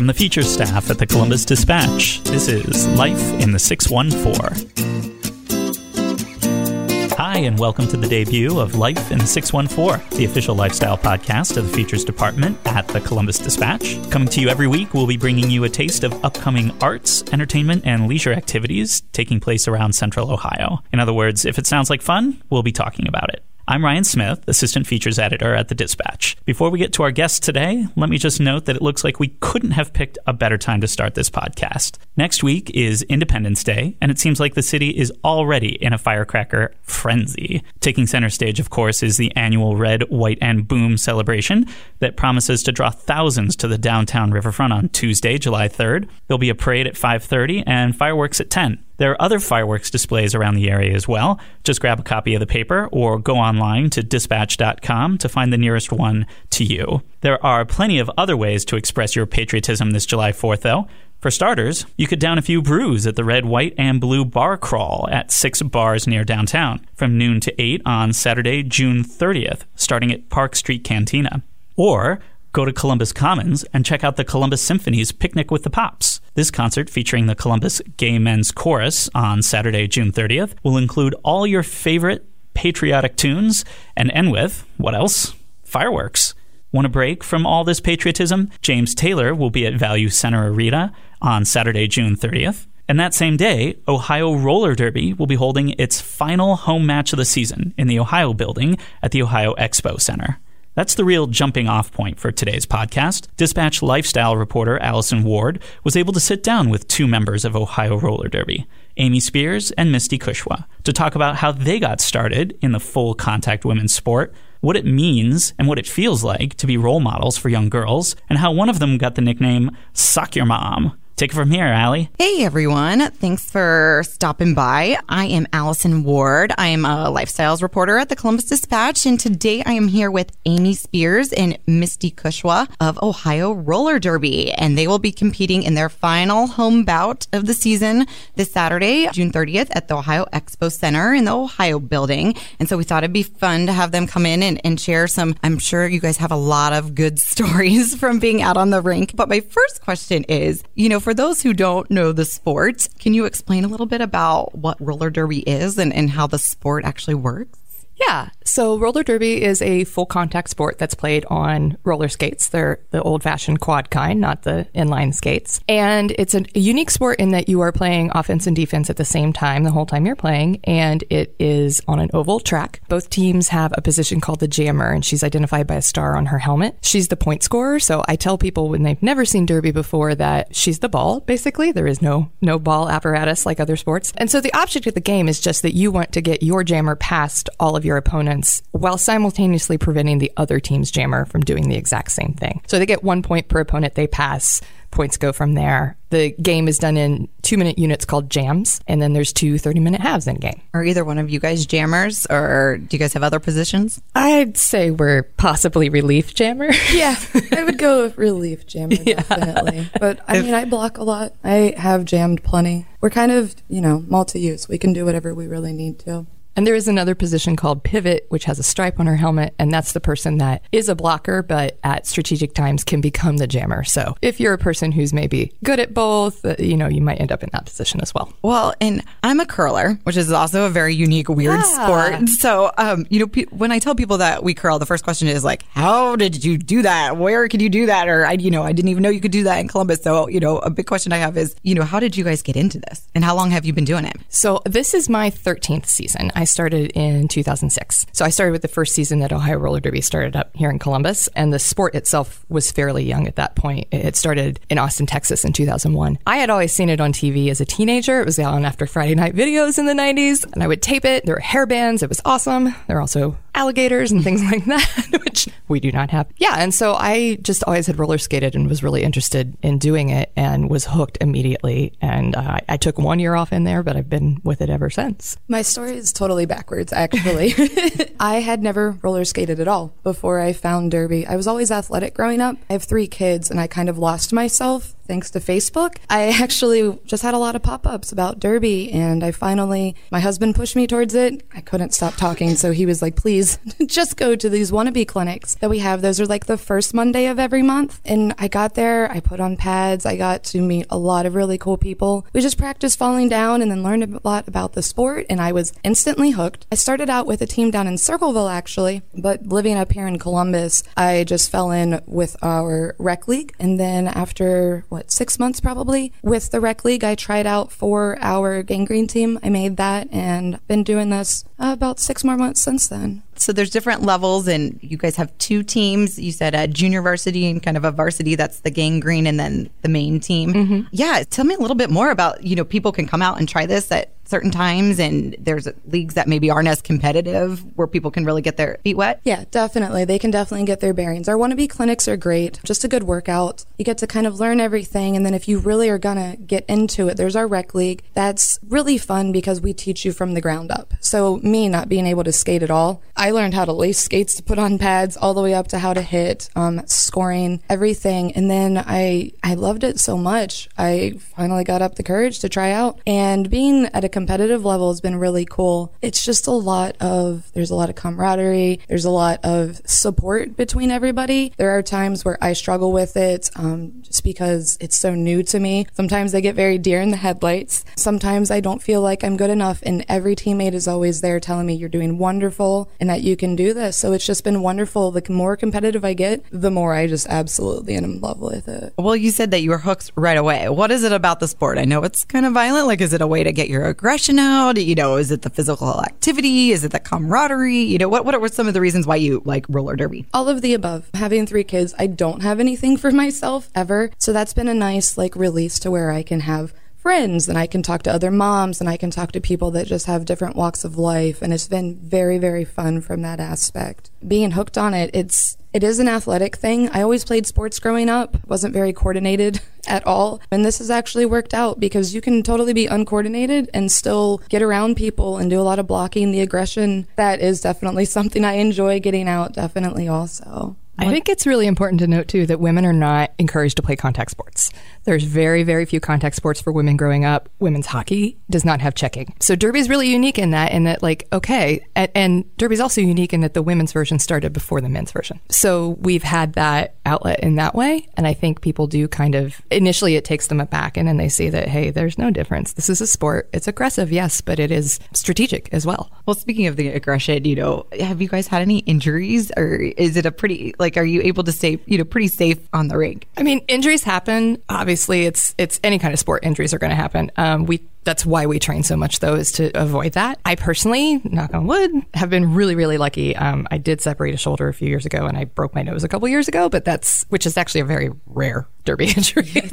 From the feature staff at the Columbus Dispatch, this is Life in the 614. Hi, and welcome to the debut of Life in the 614, the official lifestyle podcast of the features department at the Columbus Dispatch. Coming to you every week, we'll be bringing you a taste of upcoming arts, entertainment, and leisure activities taking place around central Ohio. In other words, if it sounds like fun, we'll be talking about it. I'm Ryan Smith, Assistant Features Editor at The Dispatch. Before we get to our guests today, let me just note that it looks like we couldn't have picked a better time to start this podcast. Next week is Independence Day, and it seems like the city is already in a firecracker frenzy. Taking center stage, of course, is the annual Red, White, and Boom celebration that promises to draw thousands to the downtown riverfront on Tuesday, July 3rd. There'll be a parade at 5:30 and fireworks at 10. There are other fireworks displays around the area as well. Just grab a copy of the paper or go online to dispatch.com to find the nearest one to you. There are plenty of other ways to express your patriotism this July 4th, though. For starters, you could down a few brews at the Red, White, and Blue Bar Crawl at six bars near downtown from noon to 8 on Saturday, June 30th, starting at Park Street Cantina. Or go to Columbus Commons and check out the Columbus Symphony's Picnic with the Pops. This concert, featuring the Columbus Gay Men's Chorus on Saturday, June 30th, will include all your favorite patriotic tunes and end with, what else? Fireworks. Want a break from all this patriotism? James Taylor will be at Value City Arena on Saturday, June 30th. And that same day, Ohio Roller Derby will be holding its final home match of the season in the Ohio building at the Ohio Expo Center. That's the real jumping off point for today's podcast. Dispatch lifestyle reporter Allison Ward was able to sit down with two members of Ohio Roller Derby, Amy Spears and Misty Cushwa, to talk about how they got started in the full contact women's sport, what it means and what it feels like to be role models for young girls, and how one of them got the nickname Sock Your Mom. Take it from here, Allie. Hey, everyone. Thanks for stopping by. I am Allison Ward. I am a lifestyles reporter at the Columbus Dispatch, and today I am here with Amy Spears and Misty Cushwa of Ohio Roller Derby, and they will be competing in their final home bout of the season this Saturday, June 30th, at the Ohio Expo Center in the Ohio building. And so we thought it'd be fun to have them come in and, and share some. I'm sure you guys have a lot of good stories from being out on the rink. But my first question is, you know, for those who don't know the sport, can you explain a little bit about what roller derby is and, and how the sport actually works? Yeah. So roller derby is a full contact sport that's played on roller skates. They're the old fashioned quad kind, not the inline skates. And it's a, unique sport in that you are playing offense and defense at the same time the whole time you're playing. And it is on an oval track. Both teams have a position called the jammer, and she's identified by a star on her helmet. She's the point scorer. So I tell people when they've never seen derby before that she's the ball, basically. There is no, no ball apparatus like other sports. And so the object of the game is just that you want to get your jammer past all of your your opponents while simultaneously preventing the other team's jammer from doing the exact same thing. So they get one point per opponent they pass. Points go from there. The game is done in two minute units called jams, and then there's two 30 minute halves in game. Are either one of you guys jammers, or do you guys have other positions? I'd say we're possibly relief jammer. Yeah, I would go with relief jammer, yeah. definitely. But I mean, I block a lot. I have jammed plenty. We're kind of, you know, multi use. We can do whatever we really need to. And there is another position called pivot, which has a stripe on her helmet, and that's the person that is a blocker, but at strategic times can become the jammer. So if you're a person who's maybe good at both, uh, you know, you might end up in that position as well. Well, and I'm a curler, which is also a very unique, weird yeah. sport. So, um, you know, pe- when I tell people that we curl, the first question is like, how did you do that? Where can you do that? Or I, you know, I didn't even know you could do that in Columbus. So, you know, a big question I have is, you know, how did you guys get into this, and how long have you been doing it? So this is my 13th season. I started in 2006. So I started with the first season that Ohio Roller Derby started up here in Columbus, and the sport itself was fairly young at that point. It started in Austin, Texas in 2001. I had always seen it on TV as a teenager. It was on after Friday night videos in the 90s, and I would tape it. There were hair bands. It was awesome. There were also alligators and things like that, which we do not have. Yeah, and so I just always had roller skated and was really interested in doing it and was hooked immediately. And uh, I took one year off in there, but I've been with it ever since. My story is totally backwards, actually. I had never roller skated at all before I found Derby. I was always athletic growing up. I have three kids, and I kind of lost myself thanks to Facebook. I actually just had a lot of pop ups about Derby, and I finally, my husband pushed me towards it. I couldn't stop talking, so he was like, please just go to these wannabe clinics that we have. Those are like the first Monday of every month. And I got there, I put on pads, I got to meet a lot of really cool people. We just practiced falling down and then learned a lot about the sport, and I was instantly hooked. I started out with a team down in Circleville, actually, but living up here in Columbus, I just fell in with our rec league. And then after, what, what, six months probably with the rec league. I tried out for our gangrene team. I made that and been doing this uh, about six more months since then. So there's different levels, and you guys have two teams. You said a junior varsity and kind of a varsity. That's the gangrene, and then the main team. Mm-hmm. Yeah, tell me a little bit more about you know people can come out and try this at certain times and there's leagues that maybe aren't as competitive where people can really get their feet wet? Yeah, definitely. They can definitely get their bearings. Our wannabe clinics are great. Just a good workout. You get to kind of learn everything and then if you really are going to get into it, there's our rec league. That's really fun because we teach you from the ground up. So me not being able to skate at all, I learned how to lace skates to put on pads all the way up to how to hit, um, scoring, everything. And then I I loved it so much. I finally got up the courage to try out. And being at a competitive level has been really cool. It's just a lot of, there's a lot of camaraderie. There's a lot of support between everybody. There are times where I struggle with it um, just because it's so new to me. Sometimes I get very deer in the headlights. Sometimes I don't feel like I'm good enough. And every teammate is always there telling me you're doing wonderful and that you can do this. So it's just been wonderful. The more competitive I get, the more I just absolutely am in love with it. Well, you said that you were hooked right away. What is it about the sport? I know it's kind of violent. Like, is it a way to get your aggression? Aggression out? You know, is it the physical activity? Is it the camaraderie? You know, what, what were some of the reasons why you like roller derby? All of the above. Having three kids, I don't have anything for myself ever. So that's been a nice like release to where I can have friends and I can talk to other moms and I can talk to people that just have different walks of life and it's been very very fun from that aspect. Being hooked on it, it's it is an athletic thing. I always played sports growing up, wasn't very coordinated at all. And this has actually worked out because you can totally be uncoordinated and still get around people and do a lot of blocking. The aggression, that is definitely something I enjoy getting out, definitely also. I think it's really important to note too that women are not encouraged to play contact sports. There's very, very few contact sports for women growing up. Women's hockey does not have checking. So Derby is really unique in that, in that, like, okay, and, and Derby is also unique in that the women's version started before the men's version. So we've had that outlet in that way. And I think people do kind of, initially it takes them aback and then they see that, hey, there's no difference. This is a sport. It's aggressive, yes, but it is strategic as well. Well, speaking of the aggression, you know, have you guys had any injuries or is it a pretty, like, are you able to stay, you know, pretty safe on the rink? I mean, injuries happen. Obviously, it's, it's any kind of sport, injuries are going to happen. Um, we that's why we train so much though is to avoid that i personally knock on wood have been really really lucky um, i did separate a shoulder a few years ago and i broke my nose a couple years ago but that's which is actually a very rare derby injury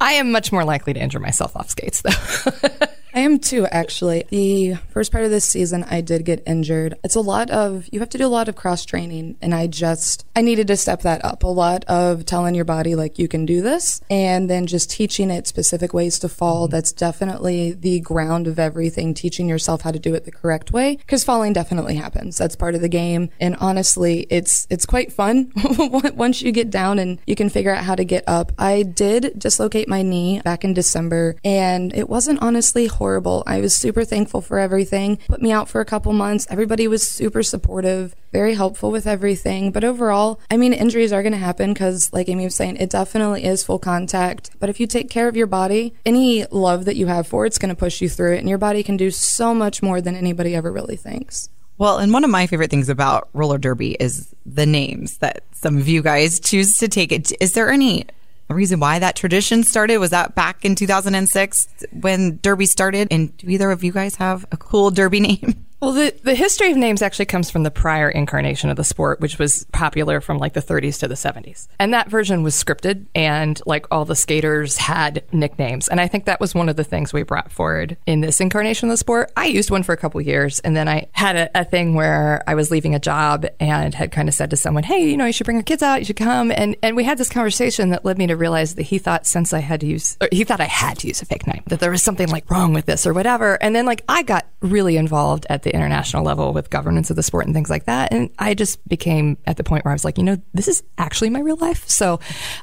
i am much more likely to injure myself off skates though I am too, actually. The first part of this season, I did get injured. It's a lot of, you have to do a lot of cross training, and I just, I needed to step that up. A lot of telling your body, like, you can do this, and then just teaching it specific ways to fall. Mm-hmm. That's definitely the ground of everything, teaching yourself how to do it the correct way, because falling definitely happens. That's part of the game. And honestly, it's, it's quite fun once you get down and you can figure out how to get up. I did dislocate my knee back in December, and it wasn't honestly horrible horrible. I was super thankful for everything. Put me out for a couple months. Everybody was super supportive, very helpful with everything. But overall, I mean, injuries are going to happen because, like Amy was saying, it definitely is full contact. But if you take care of your body, any love that you have for it's going to push you through it. And your body can do so much more than anybody ever really thinks. Well, and one of my favorite things about roller derby is the names that some of you guys choose to take it. Is there any a reason why that tradition started? Was that back in 2006 when Derby started? And do either of you guys have a cool Derby name? Well, the, the history of names actually comes from the prior incarnation of the sport, which was popular from like the 30s to the 70s. And that version was scripted, and like all the skaters had nicknames. And I think that was one of the things we brought forward in this incarnation of the sport. I used one for a couple years, and then I had a, a thing where I was leaving a job and had kind of said to someone, hey, you know, you should bring your kids out, you should come. And, and we had this conversation that led me to realize that he thought since I had to use, he thought I had to use a fake name, that there was something like wrong with this or whatever. And then like I got really involved at the international level with governance of the sport and things like that. And I just became at the point where I was like, you know, this is actually my real life. So,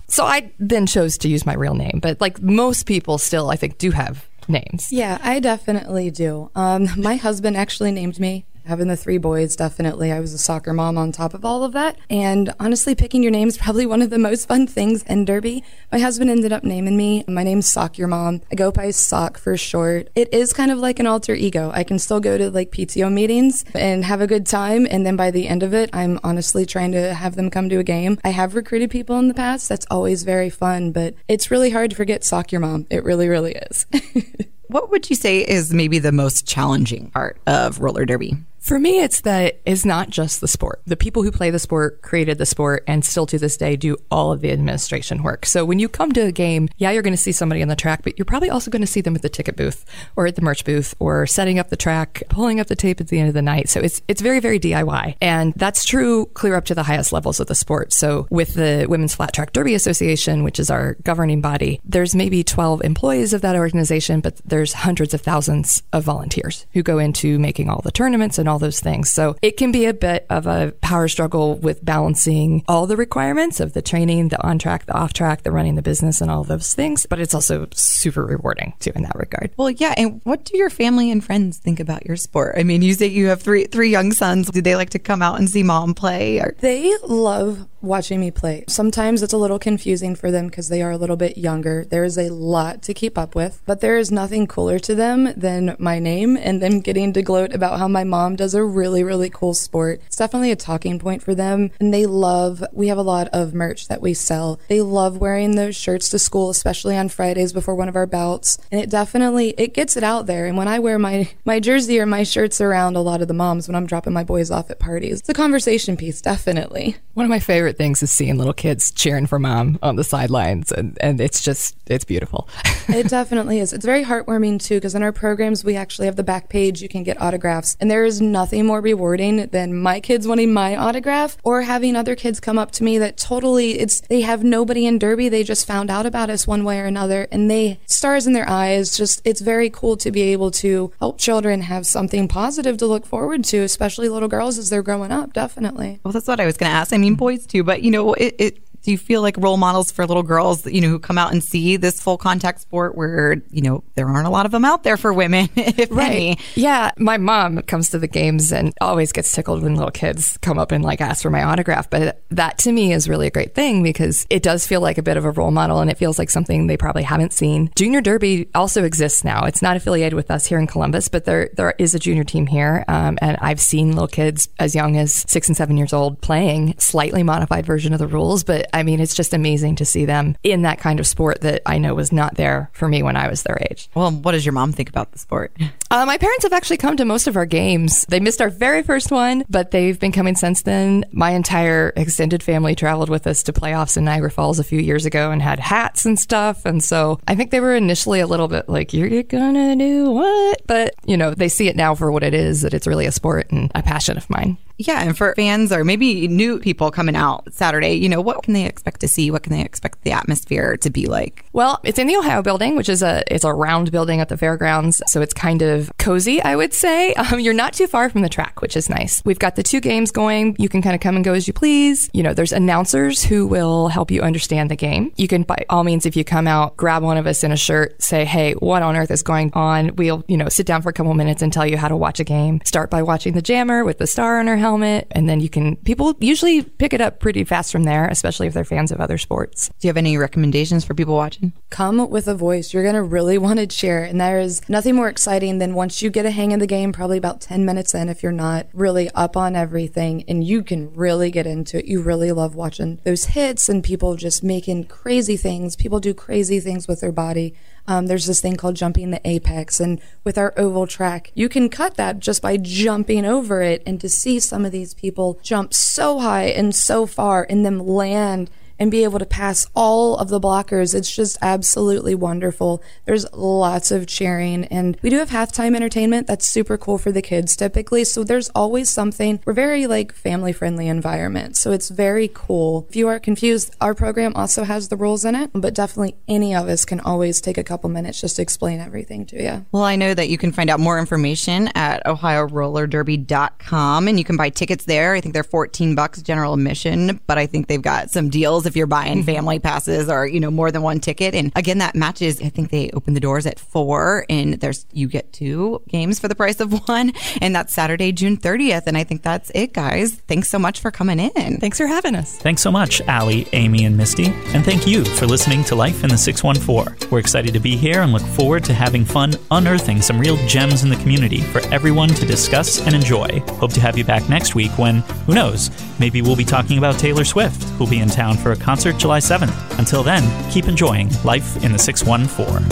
so I then chose to use my real name. But like most people still, I think, do have names. Yeah, I definitely do. Um, my husband actually named me having the three boys, definitely. I was a soccer mom on top of all of that. And honestly, picking your name is probably one of the most fun things in Derby. My husband ended up naming me. My name's Sock Your Mom. I go by Sock for short. It is kind of like an alter ego. I can still go to like PTO meetings and have a good time. And then by the end of it, I'm honestly trying to have them come to a game. I have recruited people in the past. That's always very fun, but it's really hard to forget Sock Your Mom. It really, really is. what would you say is maybe the most challenging part of roller derby? For me, it's that it's not just the sport. The people who play the sport created the sport and still to this day do all of the administration work. So when you come to a game, yeah, you're going to see somebody on the track, but you're probably also going to see them at the ticket booth or at the merch booth or setting up the track, pulling up the tape at the end of the night. So it's it's very very DIY, and that's true clear up to the highest levels of the sport. So with the Women's Flat Track Derby Association, which is our governing body, there's maybe 12 employees of that organization, but there's hundreds of thousands of volunteers who go into making all the tournaments and all those things. So it can be a bit of a power struggle with balancing all the requirements of the training, the on track, the off track, the running the business, and all those things. But it's also super rewarding too in that regard. Well, yeah. And what do your family and friends think about your sport? I mean, you say you have three three young sons. Do they like to come out and see mom play? Or? They love watching me play. Sometimes it's a little confusing for them because they are a little bit younger. There is a lot to keep up with, but there is nothing cooler to them than my name and them getting to gloat about how my mom does a really, really cool sport. It's definitely a talking point for them. And they love, we have a lot of merch that we sell. They love wearing those shirts to school, especially on Fridays before one of our bouts. And it definitely, it gets it out there. And when I wear my, my jersey or my shirts around a lot of the moms when I'm dropping my boys off at parties, it's a conversation piece, definitely. One of my favorite things is seeing little kids cheering for mom on the sidelines. And, and it's just, it's beautiful. it definitely is. It's very heartwarming too, because in our programs, we actually have the back page. You can get autographs. And there is nothing more rewarding than my kids wanting my autograph or having other kids come up to me that totally, it's, they have nobody in Derby. They just found out about us one way or another and they, stars in their eyes, just, it's very cool to be able to help children have something positive to look forward to, especially little girls as they're growing up, definitely. Well, that's what I was going to ask. I mean, boys too, but you know, it, it do you feel like role models for little girls, you know, who come out and see this full contact sport where, you know, there aren't a lot of them out there for women, if right. any? Yeah. My mom comes to the games and always gets tickled when little kids come up and like ask for my autograph. But that to me is really a great thing because it does feel like a bit of a role model and it feels like something they probably haven't seen. Junior Derby also exists now. It's not affiliated with us here in Columbus, but there, there is a junior team here. Um, and I've seen little kids as young as six and seven years old playing slightly modified version of the rules. But I mean, it's just amazing to see them in that kind of sport that I know was not there for me when I was their age. Well, what does your mom think about the sport? Uh, my parents have actually come to most of our games. They missed our very first one, but they've been coming since then. My entire extended family traveled with us to playoffs in Niagara Falls a few years ago and had hats and stuff. And so I think they were initially a little bit like, you're gonna do what? But, you know, they see it now for what it is, that it's really a sport and a passion of mine. Yeah, and for fans or maybe new people coming out Saturday, you know, what can they expect to see? What can they expect the atmosphere to be like? Well, it's in the Ohio building, which is a it's a round building at the fairgrounds, so it's kind of cozy, I would say. Um, you're not too far from the track, which is nice. We've got the two games going. You can kind of come and go as you please. You know, there's announcers who will help you understand the game. You can, by all means, if you come out, grab one of us in a shirt, say, "Hey, what on earth is going on?" We'll, you know, sit down for a couple minutes and tell you how to watch a game. Start by watching the jammer with the star on her helmet helmet, and then you can, people usually pick it up pretty fast from there, especially if they're fans of other sports. Do you have any recommendations for people watching? Come with a voice. You're going to really want to cheer. And there is nothing more exciting than once you get a hang of the game, probably about 10 minutes in, if you're not really up on everything and you can really get into it. You really love watching those hits and people just making crazy things. People do crazy things with their body. Um, there's this thing called jumping the apex, and with our oval track, you can cut that just by jumping over it. And to see some of these people jump so high and so far and them land and be able to pass all of the blockers. It's just absolutely wonderful. There's lots of cheering and we do have halftime entertainment that's super cool for the kids typically. So there's always something. We're very like family friendly environment. So it's very cool. If you are confused, our program also has the rules in it, but definitely any of us can always take a couple minutes just to explain everything to you. Well, I know that you can find out more information at ohiorollerderby.com and you can buy tickets there. I think they're 14 bucks general admission, but I think they've got some deals if you're buying Mm-hmm. family passes or, you know, more than one ticket. And again, that matches, I think they open the doors at four and there's, you get two games for the price of one. And that's Saturday, June 30th. And I think that's it, guys. Thanks so much for coming in. Thanks for having us. Thanks so much, Allie, Amy, and Misty. And thank you for listening to Life in the 614. We're excited to be here and look forward to having fun unearthing some real gems in the community for everyone to discuss and enjoy. Hope to have you back next week when, who knows, maybe we'll be talking about Taylor Swift, who'll be in town for a concert July 7th. Until then, keep enjoying Life in the 614.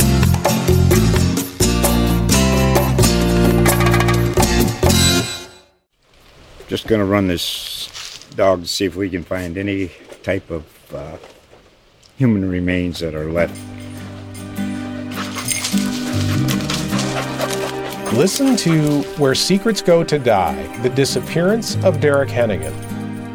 Just gonna run this dog to see if we can find any type of uh, human remains that are left. Listen to Where Secrets Go to Die The Disappearance of Derek Hennigan.